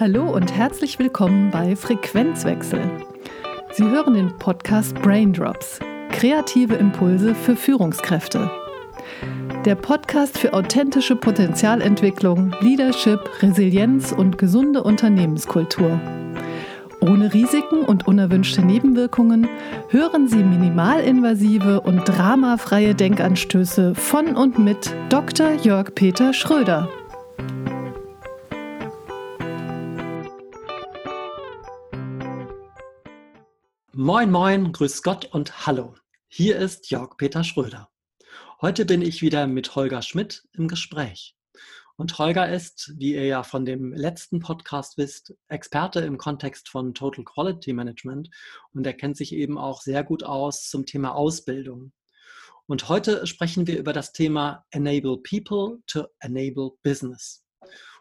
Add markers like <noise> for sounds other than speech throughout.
Hallo und herzlich willkommen bei Frequenzwechsel. Sie hören den Podcast Braindrops, kreative Impulse für Führungskräfte. Der Podcast für authentische Potenzialentwicklung, Leadership, Resilienz und gesunde Unternehmenskultur. Ohne Risiken und unerwünschte Nebenwirkungen hören Sie minimalinvasive und dramafreie Denkanstöße von und mit Dr. Jörg Peter Schröder. Moin, moin, grüß Gott und hallo. Hier ist Jörg Peter Schröder. Heute bin ich wieder mit Holger Schmidt im Gespräch. Und Holger ist, wie ihr ja von dem letzten Podcast wisst, Experte im Kontext von Total Quality Management und er kennt sich eben auch sehr gut aus zum Thema Ausbildung. Und heute sprechen wir über das Thema Enable People to Enable Business.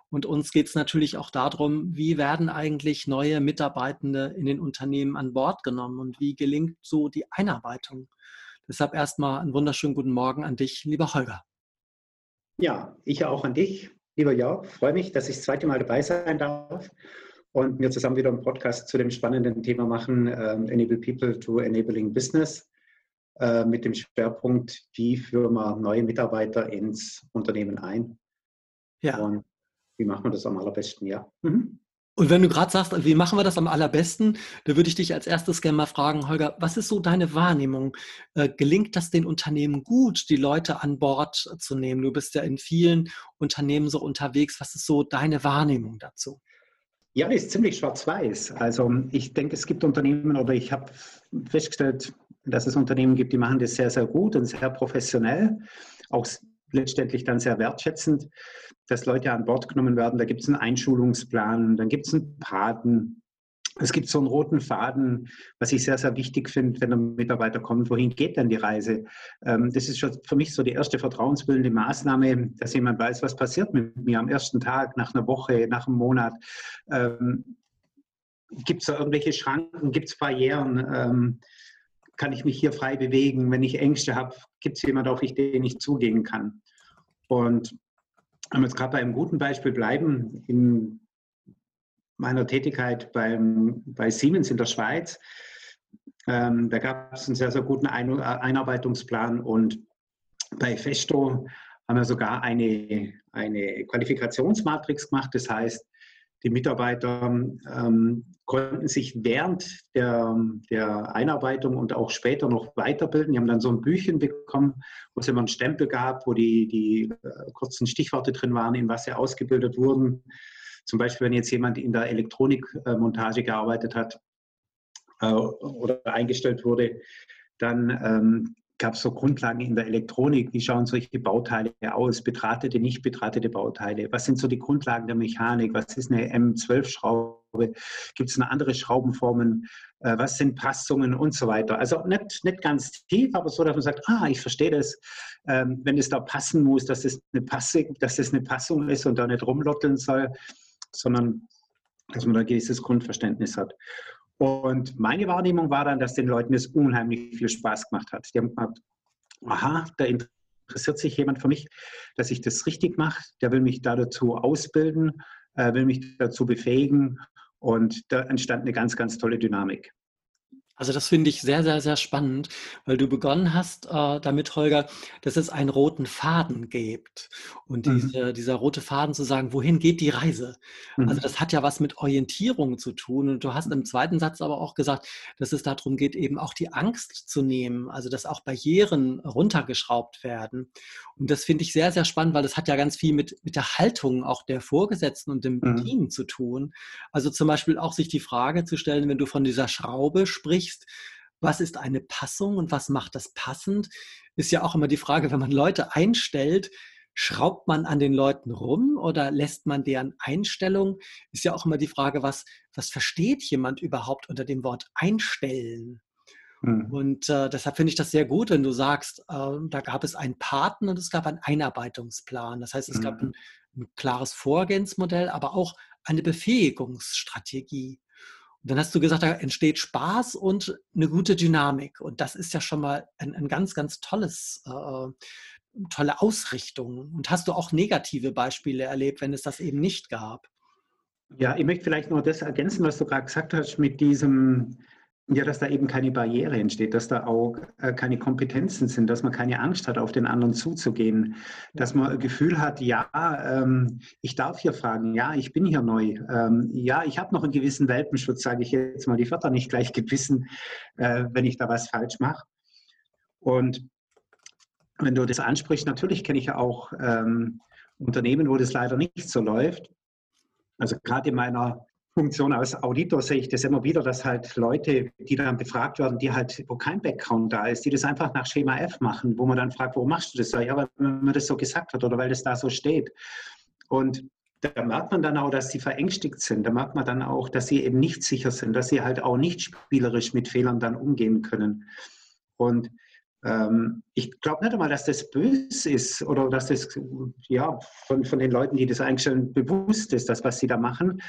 Und uns geht es natürlich auch darum, wie werden eigentlich neue Mitarbeitende in den Unternehmen an Bord genommen und wie gelingt so die Einarbeitung. Deshalb erstmal einen wunderschönen guten Morgen an dich, lieber Holger. Ja, ich auch an dich, lieber Jörg. Freue mich, dass ich das zweite Mal dabei sein darf und wir zusammen wieder einen Podcast zu dem spannenden Thema machen, äh, Enable People to Enabling Business, äh, mit dem Schwerpunkt, wie führen wir neue Mitarbeiter ins Unternehmen ein. Ja. Und wie machen wir das am allerbesten, ja. Mhm. Und wenn du gerade sagst, wie machen wir das am allerbesten, da würde ich dich als erstes gerne mal fragen, Holger, was ist so deine Wahrnehmung? Äh, gelingt das den Unternehmen gut, die Leute an Bord zu nehmen? Du bist ja in vielen Unternehmen so unterwegs. Was ist so deine Wahrnehmung dazu? Ja, die ist ziemlich schwarz-weiß. Also ich denke, es gibt Unternehmen oder ich habe festgestellt, dass es Unternehmen gibt, die machen das sehr, sehr gut und sehr professionell. Auch letztendlich dann sehr wertschätzend, dass Leute an Bord genommen werden. Da gibt es einen Einschulungsplan, dann gibt es einen Paten. Es gibt so einen roten Faden, was ich sehr, sehr wichtig finde, wenn ein Mitarbeiter kommt. Wohin geht denn die Reise? Ähm, das ist schon für mich so die erste vertrauensbildende Maßnahme, dass jemand weiß, was passiert mit mir am ersten Tag, nach einer Woche, nach einem Monat. Ähm, gibt es da irgendwelche Schranken? Gibt es Barrieren? Kann ich mich hier frei bewegen? Wenn ich Ängste habe, gibt es jemanden, auf den ich zugehen kann? Und wenn wir jetzt gerade bei einem guten Beispiel bleiben, in meiner Tätigkeit beim, bei Siemens in der Schweiz, ähm, da gab es einen sehr, sehr guten Ein Einarbeitungsplan und bei Festo haben wir sogar eine, eine Qualifikationsmatrix gemacht. Das heißt, die Mitarbeiter ähm, konnten sich während der, der, Einarbeitung und auch später noch weiterbilden. Die haben dann so ein Büchchen bekommen, wo es immer einen Stempel gab, wo die, die äh, kurzen Stichworte drin waren, in was sie ausgebildet wurden. Zum Beispiel, wenn jetzt jemand in der Elektronikmontage gearbeitet hat äh, oder eingestellt wurde, dann ähm, gab es so Grundlagen in der Elektronik. Wie schauen solche Bauteile aus? Bedrahtete, nicht bedrahtete Bauteile? Was sind so die Grundlagen der Mechanik? Was ist eine M12-Schraube? Gibt es eine andere Schraubenformen? Äh, was sind Passungen und so weiter? Also nicht, nicht ganz tief, aber so, dass man sagt, ah, ich verstehe das, ähm, wenn es da passen muss, dass es eine Passung, dass es eine Passung ist und da nicht rumlotteln soll, sondern dass man da ein gewisses Grundverständnis hat. Und meine Wahrnehmung war dann, dass den Leuten das unheimlich viel Spaß gemacht hat. Die haben gesagt, aha, da interessiert sich jemand für mich, dass ich das richtig mache. Der will mich da dazu ausbilden, äh, will mich dazu befähigen. Und da entstand eine ganz, ganz tolle Dynamik. Also das finde ich sehr, sehr, sehr spannend, weil du begonnen hast äh, damit, Holger, dass es einen roten Faden gibt. Und mhm. diese, dieser rote Faden zu sagen, wohin geht die Reise? Also mhm. Also das hat ja was mit Orientierung zu tun. Und du hast im zweiten Satz aber auch gesagt, dass es darum geht, eben auch die Angst zu nehmen, also dass auch Barrieren runtergeschraubt werden. Und das finde ich sehr, sehr spannend, weil das hat ja ganz viel mit, mit der Haltung auch der Vorgesetzten und dem mhm. Team zu tun. Also zum Beispiel auch sich die Frage zu stellen, wenn du von dieser Schraube sprichst, sprichst, was ist eine Passung und was macht das passend, ist ja auch immer die Frage, wenn man Leute einstellt, schraubt man an den Leuten rum oder lässt man deren Einstellung? Ist ja auch immer die Frage, was, was versteht jemand überhaupt unter dem Wort einstellen? Mhm. Und äh, deshalb finde ich das sehr gut, wenn du sagst, äh, da gab es einen Paten und es gab einen Einarbeitungsplan. Das heißt, es mhm. gab ein, ein klares Vorgehensmodell, aber auch eine Befähigungsstrategie. Dann hast du gesagt, da entsteht Spaß und eine gute Dynamik. Und das ist ja schon mal ein, ein ganz, ganz tolles, äh, tolle Ausrichtung. Und hast du auch negative Beispiele erlebt, wenn es das eben nicht gab? Ja, ich möchte vielleicht noch das ergänzen, was du gerade gesagt hast mit diesem, ja, dass da eben keine Barriere entsteht, dass da auch äh, keine Kompetenzen sind, dass man keine Angst hat, auf den anderen zuzugehen, dass man ein Gefühl hat, ja, ähm, ich darf hier fragen, ja, ich bin hier neu, ähm, ja, ich habe noch einen gewissen Welpenschutz, sage ich jetzt mal, die wird da nicht gleich gebissen, äh, wenn ich da was falsch mache. Und wenn du das ansprichst, natürlich kenne ich ja auch ähm, Unternehmen, wo das leider nicht so läuft. Also gerade in meiner Funktion als Auditor sehe ich das immer wieder, dass halt Leute, die dann befragt werden, die halt, wo kein Background da ist, die das einfach nach Schema F machen, wo man dann fragt, warum machst du das? Ja, weil man das so gesagt hat oder weil das da so steht. Und da merkt man dann auch, dass sie verängstigt sind. Da merkt man dann auch, dass sie eben nicht sicher sind, dass sie halt auch nicht spielerisch mit Fehlern dann umgehen können. Und ähm, ich glaube nicht einmal, dass das böse ist oder dass das ja, von, von den Leuten, die das einstellen, bewusst ist, das, was sie da machen,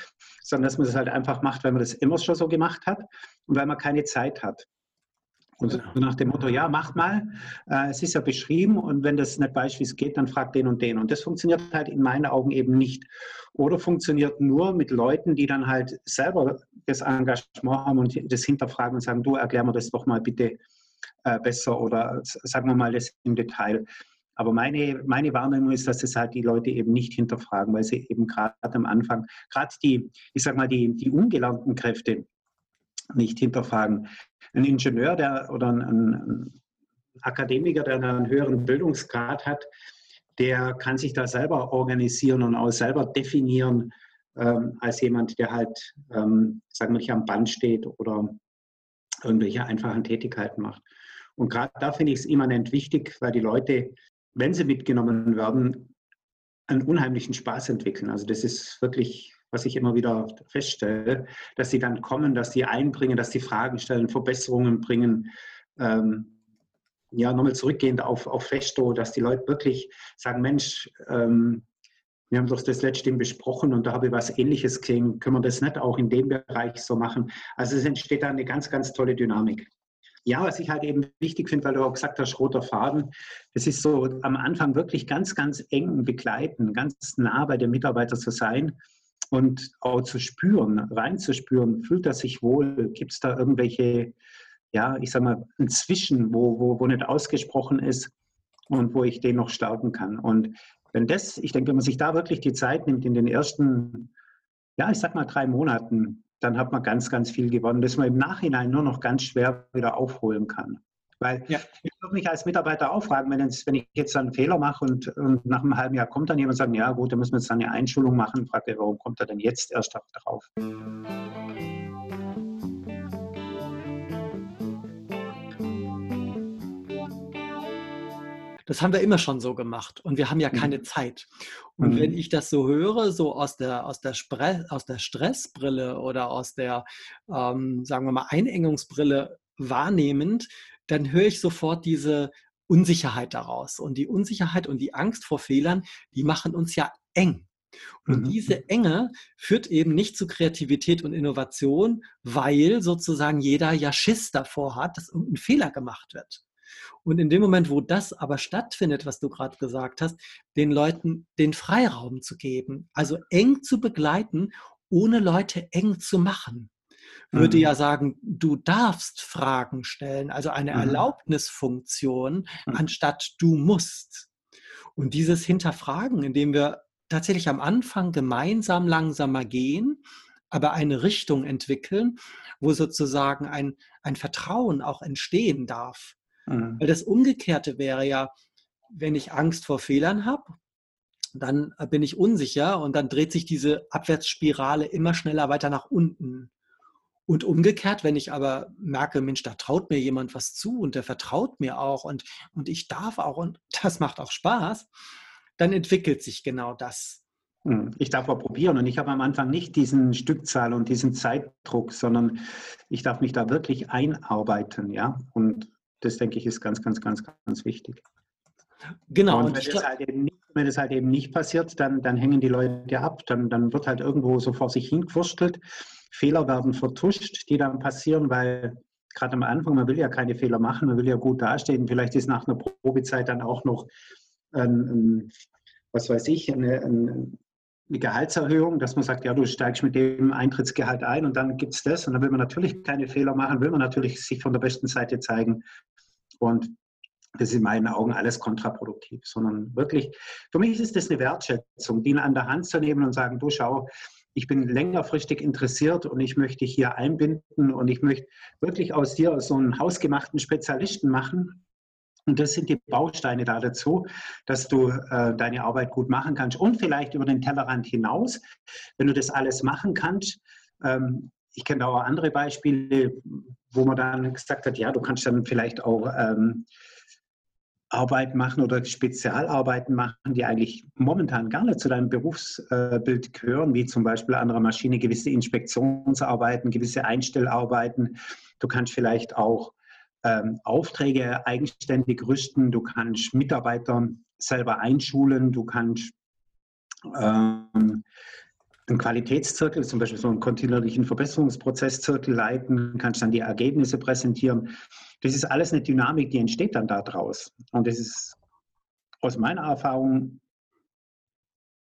sondern dass man das halt einfach macht, weil man das immer schon so gemacht hat und weil man keine Zeit hat. Und genau. nach dem Motto, ja, macht mal, äh, es ist ja beschrieben und wenn das nicht es geht, dann fragt den und den. Und das funktioniert halt in meinen Augen eben nicht. Oder funktioniert nur mit Leuten, die dann halt selber das Engagement haben und das hinterfragen und sagen, du erklär mir das doch mal bitte äh, besser oder sagen wir mal das im Detail. Aber meine, meine Wahrnehmung ist, dass es halt die Leute eben nicht hinterfragen, weil sie eben gerade am Anfang, gerade die, ich sag mal, die, die ungelernten Kräfte nicht hinterfragen. Ein Ingenieur der, oder ein, ein Akademiker, der einen höheren Bildungsgrad hat, der kann sich da selber organisieren und auch selber definieren, ähm, als jemand, der halt, ähm, sagen wir nicht, am Band steht oder irgendwelche einfachen Tätigkeiten macht. Und gerade da finde ich es immanent wichtig, weil die Leute, wenn sie mitgenommen werden, einen unheimlichen Spaß entwickeln. Also das ist wirklich, was ich immer wieder feststelle, dass sie dann kommen, dass sie einbringen, dass sie Fragen stellen, Verbesserungen bringen. Ähm, ja, nochmal zurückgehend auf, auf Festo, dass die Leute wirklich sagen, Mensch, ähm, wir haben doch das letzte besprochen und da habe ich was Ähnliches gesehen. Können wir das nicht auch in dem Bereich so machen? Also es entsteht da eine ganz, ganz tolle Dynamik. Ja, was ich halt eben wichtig finde, weil du auch gesagt hast, roter Faden, das ist so am Anfang wirklich ganz, ganz eng begleiten, ganz nah bei dem Mitarbeiter zu sein und auch zu spüren, reinzuspüren, fühlt er sich wohl, gibt es da irgendwelche, ja, ich sag mal, ein Zwischen, wo, wo, wo nicht ausgesprochen ist und wo ich den noch stärken kann. Und wenn das, ich denke, wenn man sich da wirklich die Zeit nimmt in den ersten, ja, ich sag mal drei Monaten, dann hat man ganz, ganz viel gewonnen, das man im Nachhinein nur noch ganz schwer wieder aufholen kann. Weil ja. ich würde mich als Mitarbeiter auch fragen, wenn, jetzt, wenn ich jetzt einen Fehler mache und, und, nach einem halben Jahr kommt dann jemand und sagt, ja gut, da müssen wir jetzt eine Einschulung machen, fragt er, warum kommt er denn jetzt erst darauf? Das haben wir immer schon so gemacht und wir haben ja keine mhm. Zeit. Und mhm. wenn ich das so höre, so aus der, aus der, Spre aus der Stressbrille oder aus der, ähm, sagen wir mal, Einengungsbrille wahrnehmend, dann höre ich sofort diese Unsicherheit daraus. Und die Unsicherheit und die Angst vor Fehlern, die machen uns ja eng. Und mhm. diese Enge führt eben nicht zu Kreativität und Innovation, weil sozusagen jeder ja Schiss davor hat, dass irgendein Fehler gemacht wird. Und in dem Moment, wo das aber stattfindet, was du gerade gesagt hast, den Leuten den Freiraum zu geben, also eng zu begleiten, ohne Leute eng zu machen, würde mhm. ja sagen, du darfst Fragen stellen, also eine mhm. Erlaubnisfunktion, mhm. anstatt du musst. Und dieses Hinterfragen, indem wir tatsächlich am Anfang gemeinsam langsamer gehen, aber eine Richtung entwickeln, wo sozusagen ein, ein Vertrauen auch entstehen darf. Mhm. Weil das Umgekehrte wäre ja, wenn ich Angst vor Fehlern habe, dann bin ich unsicher und dann dreht sich diese Abwärtsspirale immer schneller weiter nach unten. Und umgekehrt, wenn ich aber merke, Mensch, da traut mir jemand was zu und der vertraut mir auch und, und ich darf auch und <laughs> das macht auch Spaß, dann entwickelt sich genau das. Mhm. Ich darf auch probieren und ich habe am Anfang nicht diesen Stückzahl und diesen Zeitdruck, sondern ich darf mich da wirklich einarbeiten, ja. Und das denke ich ist ganz, ganz, ganz, ganz wichtig. Genau. Und wenn, das halt eben nicht, wenn das halt eben nicht passiert, dann, dann hängen die Leute ab. Dann, dann wird halt irgendwo so vor sich hingewurstelt. Fehler werden vertuscht, die dann passieren, weil gerade am Anfang, man will ja keine Fehler machen, man will ja gut dastehen. Vielleicht ist nach einer Probezeit dann auch noch, ein, ein, was weiß ich, eine, ein, eine Gehaltserhöhung, dass man sagt, ja, du steigst mit dem Eintrittsgehalt ein und dann gibt es das. Und dann will man natürlich keine Fehler machen, will man natürlich sich von der besten Seite zeigen. Und das ist in meinen Augen alles kontraproduktiv, sondern wirklich, für mich ist das eine Wertschätzung, die an der Hand zu nehmen und sagen, du schau, ich bin längerfristig interessiert und ich möchte dich hier einbinden und ich möchte wirklich aus dir so einen hausgemachten Spezialisten machen. Und das sind die Bausteine da dazu, dass du äh, deine Arbeit gut machen kannst und vielleicht über den Tellerrand hinaus, wenn du das alles machen kannst. Ähm, ich kenne auch andere Beispiele, wo man dann gesagt hat, ja, du kannst dann vielleicht auch ähm, Arbeit machen oder Spezialarbeiten machen, die eigentlich momentan gar nicht zu deinem Berufsbild gehören, wie zum Beispiel an einer Maschine gewisse Inspektionsarbeiten, gewisse Einstellarbeiten. Du kannst vielleicht auch ähm, Aufträge eigenständig rüsten, du kannst Mitarbeiter selber einschulen, du kannst ähm, einen Qualitätszirkel, zum Beispiel so einen kontinuierlichen Verbesserungsprozesszirkel leiten, kannst dann die Ergebnisse präsentieren. Das ist alles eine Dynamik, die entsteht dann daraus. Und das ist aus meiner Erfahrung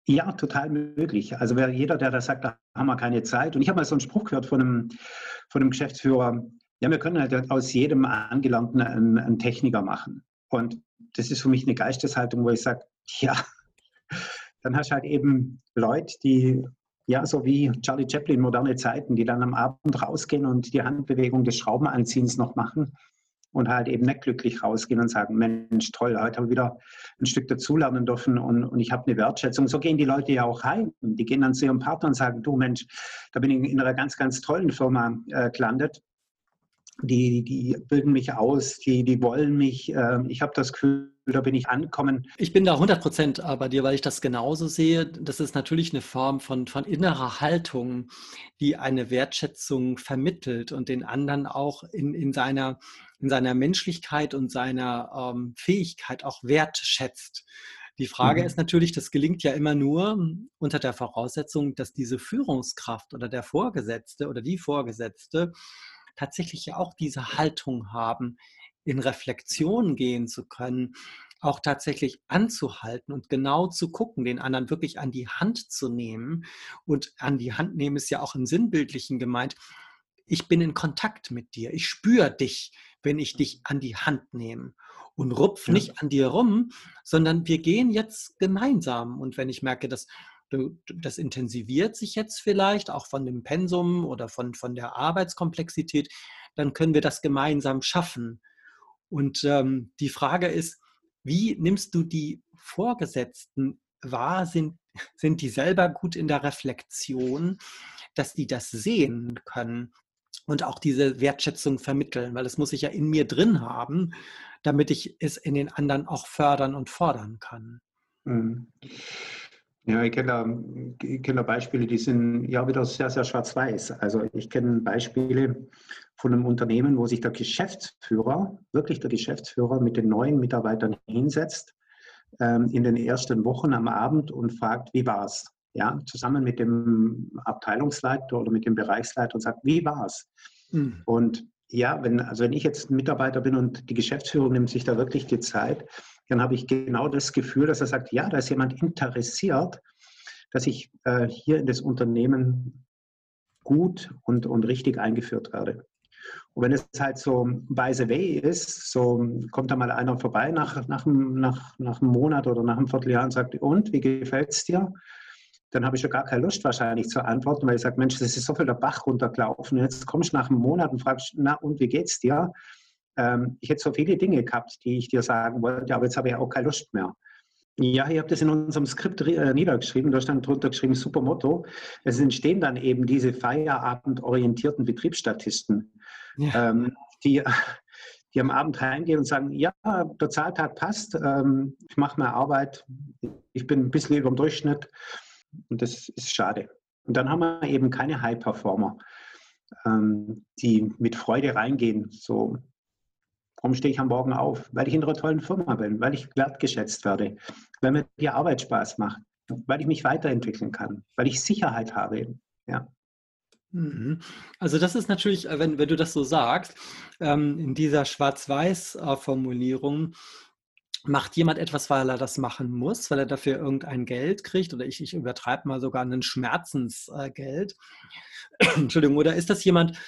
ja total möglich. Also wer, jeder, der da sagt, da haben wir keine Zeit. Und ich habe mal so einen Spruch gehört von einem, von einem Geschäftsführer, ja, wir können halt aus jedem Angelernten einen, einen Techniker machen. Und das ist für mich eine Geisteshaltung, wo ich sage, ja, <laughs> dann hast du halt eben Leute, die ja, so wie Charlie Chaplin, moderne Zeiten, die dann am Abend rausgehen und die Handbewegung des Schraubenanziehens noch machen und halt eben nicht glücklich rausgehen und sagen, Mensch, toll, heute habe ich wieder ein Stück dazulernen dürfen und, und ich habe eine Wertschätzung. So gehen die Leute ja auch heim. Die gehen dann zu ihrem Partner und sagen, du Mensch, da bin ich in einer ganz, ganz tollen Firma äh, gelandet. Die, die bilden mich aus, die, die wollen mich. Äh, ich habe das Gefühl, da bin ich ankommen. Ich bin da 100 Prozent bei dir, weil ich das genauso sehe. Das ist natürlich eine Form von, von innerer Haltung, die eine Wertschätzung vermittelt und den anderen auch in, in, seiner, in seiner Menschlichkeit und seiner ähm, Fähigkeit auch wertschätzt. Die Frage mhm. ist natürlich, das gelingt ja immer nur unter der Voraussetzung, dass diese Führungskraft oder der Vorgesetzte oder die Vorgesetzte tatsächlich ja auch diese Haltung haben, in Reflexion gehen zu können, auch tatsächlich anzuhalten und genau zu gucken, den anderen wirklich an die Hand zu nehmen. Und an die Hand nehmen ist ja auch im Sinnbildlichen gemeint. Ich bin in Kontakt mit dir. Ich spüre dich, wenn ich dich an die Hand nehme. Und rupf nicht an dir rum, sondern wir gehen jetzt gemeinsam. Und wenn ich merke, dass das intensiviert sich jetzt vielleicht auch von dem Pensum oder von, von der Arbeitskomplexität, dann können wir das gemeinsam schaffen. Und ähm, die Frage ist, wie nimmst du die Vorgesetzten wahr? Sind, sind die selber gut in der Reflexion, dass die das sehen können und auch diese Wertschätzung vermitteln? Weil das muss ich ja in mir drin haben, damit ich es in den anderen auch fördern und fordern kann. Mhm. Ja, ich kenne da, ich kenne da Beispiele, die sind ja wieder sehr, sehr schwarz-weiß. Also ich kenne Beispiele von einem Unternehmen, wo sich der Geschäftsführer, wirklich der Geschäftsführer mit den neuen Mitarbeitern hinsetzt ähm, in den ersten Wochen am Abend und fragt, wie war es? Ja, zusammen mit dem Abteilungsleiter oder mit dem Bereichsleiter und sagt, wie war es? Mhm. Und ja, wenn, also wenn ich jetzt ein Mitarbeiter bin und die Geschäftsführung nimmt sich da wirklich die Zeit, dann habe ich genau das Gefühl, dass er sagt, ja, da ist jemand interessiert, dass ich äh, hier in das Unternehmen gut und, und richtig eingeführt werde. Und wenn es halt so by the way ist, so kommt da mal einer vorbei nach, nach, nach, nach einem Monat oder nach einem Vierteljahr und sagt, und, wie gefällt es dir? Dann habe ich schon gar keine Lust wahrscheinlich zu antworten, weil ich sage, Mensch, das ist so viel der Bach runtergelaufen. Jetzt kommst du nach einem Monat und fragst, na und, wie geht's dir? Ähm, ich hätte so viele Dinge gehabt, die ich dir sagen wollte, aber jetzt habe ich auch keine Lust mehr. Ja, ihr habt das in unserem Skript äh, niedergeschrieben, da stand drunter geschrieben, super Motto. Es entstehen dann eben diese feierabendorientierten Betriebsstatisten, ja. ähm, die, die am Abend heimgehen und sagen, ja, der Zahltag passt, ähm, ich mache meine Arbeit, ich bin ein bisschen über dem Durchschnitt und das ist schade. Und dann haben wir eben keine High-Performer, ähm, die mit Freude reingehen, so Warum stehe ich am Morgen auf? Weil ich in einer tollen Firma bin, weil ich wertgeschätzt werde, weil mir die Arbeit Spaß macht, weil ich mich weiterentwickeln kann, weil ich Sicherheit habe. Ja. Mhm. Also das ist natürlich, äh, wenn, wenn du das so sagst, ähm, in dieser Schwarz-Weiß-Formulierung macht jemand etwas, weil er das machen muss, weil er dafür irgendein Geld kriegt oder ich, ich übertreibe mal sogar ein Schmerzensgeld. <clears throat> Entschuldigung, oder ist das jemand,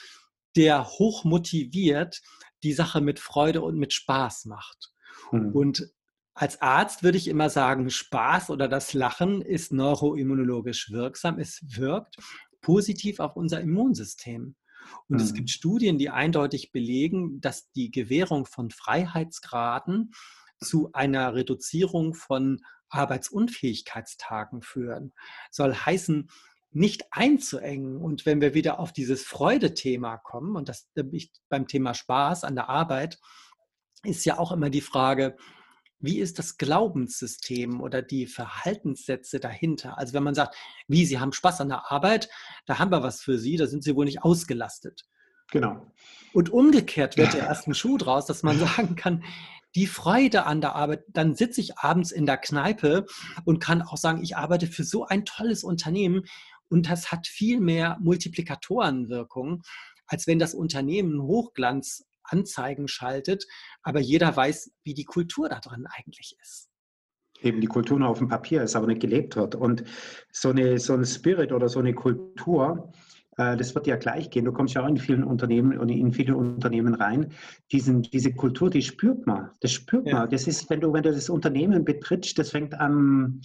der hoch motiviert die Sache mit Freude und mit Spaß macht? Mhm. Und als Arzt würde ich immer sagen, Spaß oder das Lachen ist neuroimmunologisch wirksam. Es wirkt positiv auf unser Immunsystem. Und mhm. es gibt Studien, die eindeutig belegen, dass die Gewährung von Freiheitsgraden zu einer Reduzierung von Arbeitsunfähigkeitstagen führen. Soll heißen, nicht einzuengen. Und wenn wir wieder auf dieses Freudethema kommen, und das beim Thema Spaß an der Arbeit, ist ja auch immer die Frage, wie ist das Glaubenssystem oder die Verhaltenssätze dahinter? Also wenn man sagt, wie, Sie haben Spaß an der Arbeit, da haben wir was für Sie, da sind Sie wohl nicht ausgelastet. Genau. Und umgekehrt wird ja erst ein Schuh draus, dass man <laughs> sagen kann, die Freude an der Arbeit, dann sitze ich abends in der Kneipe und kann auch sagen, ich arbeite für so ein tolles Unternehmen und das hat viel mehr Multiplikatorenwirkung, als wenn das Unternehmen Hochglanzanzeigen schaltet, aber jeder weiß, wie die Kultur da drin eigentlich ist eben die Kultur nur auf dem Papier ist, aber nicht gelebt wird. Und so, eine, so ein Spirit oder so eine Kultur, äh, das wird ja gleich gehen. Du kommst ja auch in vielen Unternehmen und in viele Unternehmen rein. Diesen, diese Kultur, die spürt man. Das spürt ja. man. Das ist, wenn du, wenn du das Unternehmen betrittst, das fängt an,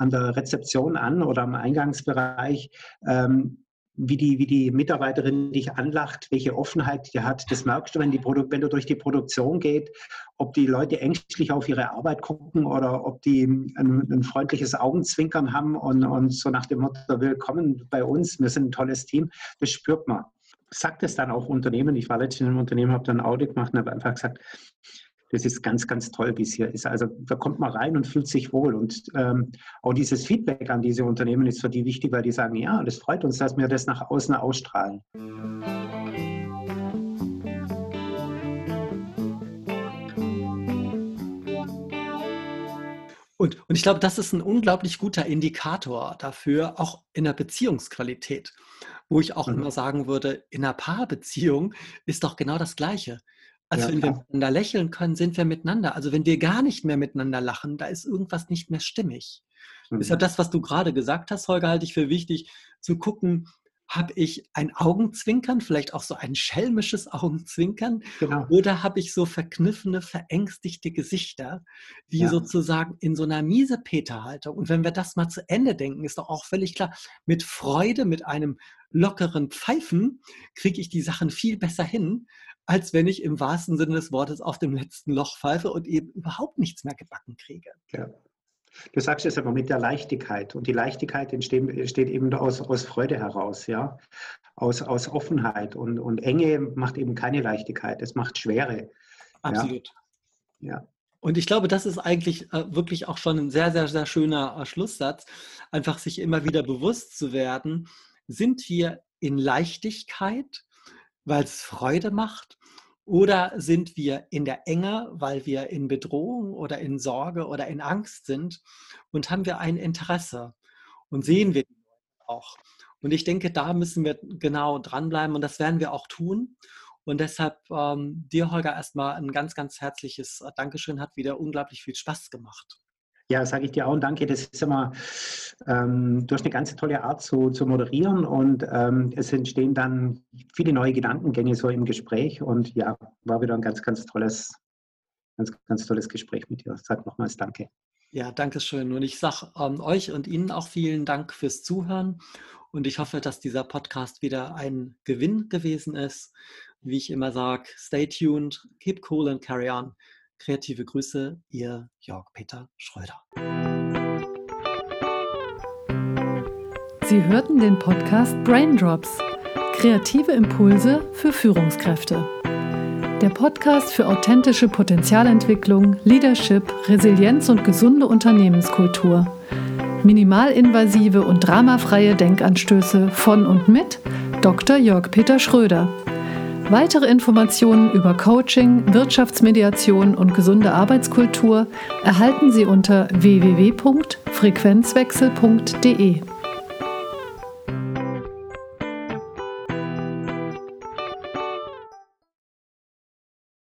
an der Rezeption an oder am Eingangsbereich. Ähm, wie die, wie die Mitarbeiterin dich anlacht, welche Offenheit die hat. Das merkst du, wenn, die Produ wenn du durch die Produktion geht, ob die Leute ängstlich auf ihre Arbeit gucken oder ob die ein, ein freundliches Augenzwinkern haben und, und so nach dem Motto, willkommen bei uns, wir sind ein tolles Team. Das spürt man. Sagt es dann auch Unternehmen. Ich war letztens in einem Unternehmen, habe dann ein Audit gemacht und habe einfach gesagt, das ist ganz, ganz toll, wie es hier ist. Also da kommt man rein und fühlt sich wohl. Und ähm, auch dieses Feedback an diese Unternehmen ist für die wichtig, weil die sagen, ja, das freut uns, dass wir das nach außen ausstrahlen. Und, und ich glaube, das ist ein unglaublich guter Indikator dafür, auch in der Beziehungsqualität, wo ich auch mhm. immer sagen würde, in einer Paarbeziehung ist doch genau das Gleiche. Also ja, wenn wir miteinander lächeln können, sind wir miteinander. Also wenn wir gar nicht mehr miteinander lachen, da ist irgendwas nicht mehr stimmig. Mhm. Deshalb das, was du gerade gesagt hast, Holger, halte ich für wichtig, zu gucken, habe ich ein Augenzwinkern, vielleicht auch so ein schelmisches Augenzwinkern, genau. oder habe ich so verkniffene, verängstigte Gesichter, die ja. sozusagen in so einer miese Peter-Haltung. Und wenn wir das mal zu Ende denken, ist doch auch völlig klar, mit Freude, mit einem lockeren Pfeifen kriege ich die Sachen viel besser hin, als wenn ich im wahrsten Sinne des Wortes auf dem letzten Loch pfeife und eben überhaupt nichts mehr gebacken kriege. Ja. Du sagst es aber mit der Leichtigkeit. Und die Leichtigkeit entsteht, entsteht eben aus, aus Freude heraus, ja. Aus, aus Offenheit. Und, und Enge macht eben keine Leichtigkeit, es macht Schwere. Absolut. Ja. ja. Und ich glaube, das ist eigentlich äh, wirklich auch schon ein sehr, sehr, sehr schöner äh, Schlusssatz, einfach sich immer wieder bewusst zu werden, sind wir in Leichtigkeit weil es Freude macht? Oder sind wir in der Enge, weil wir in Bedrohung oder in Sorge oder in Angst sind und haben wir ein Interesse und sehen wir auch? Und ich denke, da müssen wir genau dranbleiben und das werden wir auch tun. Und deshalb ähm, dir, Holger, erstmal ein ganz, ganz herzliches Dankeschön. Hat wieder unglaublich viel Spaß gemacht. Ja, sage ich dir auch und danke. Das ist immer, ähm, du hast eine ganz tolle Art zu, zu moderieren und ähm, es entstehen dann viele neue Gedankengänge so im Gespräch und ja, war wieder ein ganz, ganz tolles, ganz, ganz tolles Gespräch mit dir. Sag nochmals Danke. Ja, danke schön. Und ich sage ähm, euch und Ihnen auch vielen Dank fürs Zuhören. Und ich hoffe, dass dieser Podcast wieder ein Gewinn gewesen ist. Wie ich immer sage, stay tuned, keep cool and carry on. Kreative Grüße, Ihr Jörg-Peter Schröder. Sie hörten den Podcast Braindrops. Kreative Impulse für Führungskräfte. Der Podcast für authentische Potenzialentwicklung, Leadership, Resilienz und gesunde Unternehmenskultur. Minimalinvasive und dramafreie Denkanstöße von und mit Dr. Jörg Peter Schröder. Weitere Informationen über Coaching, Wirtschaftsmediation und gesunde Arbeitskultur erhalten Sie unter www.frequenzwechsel.de.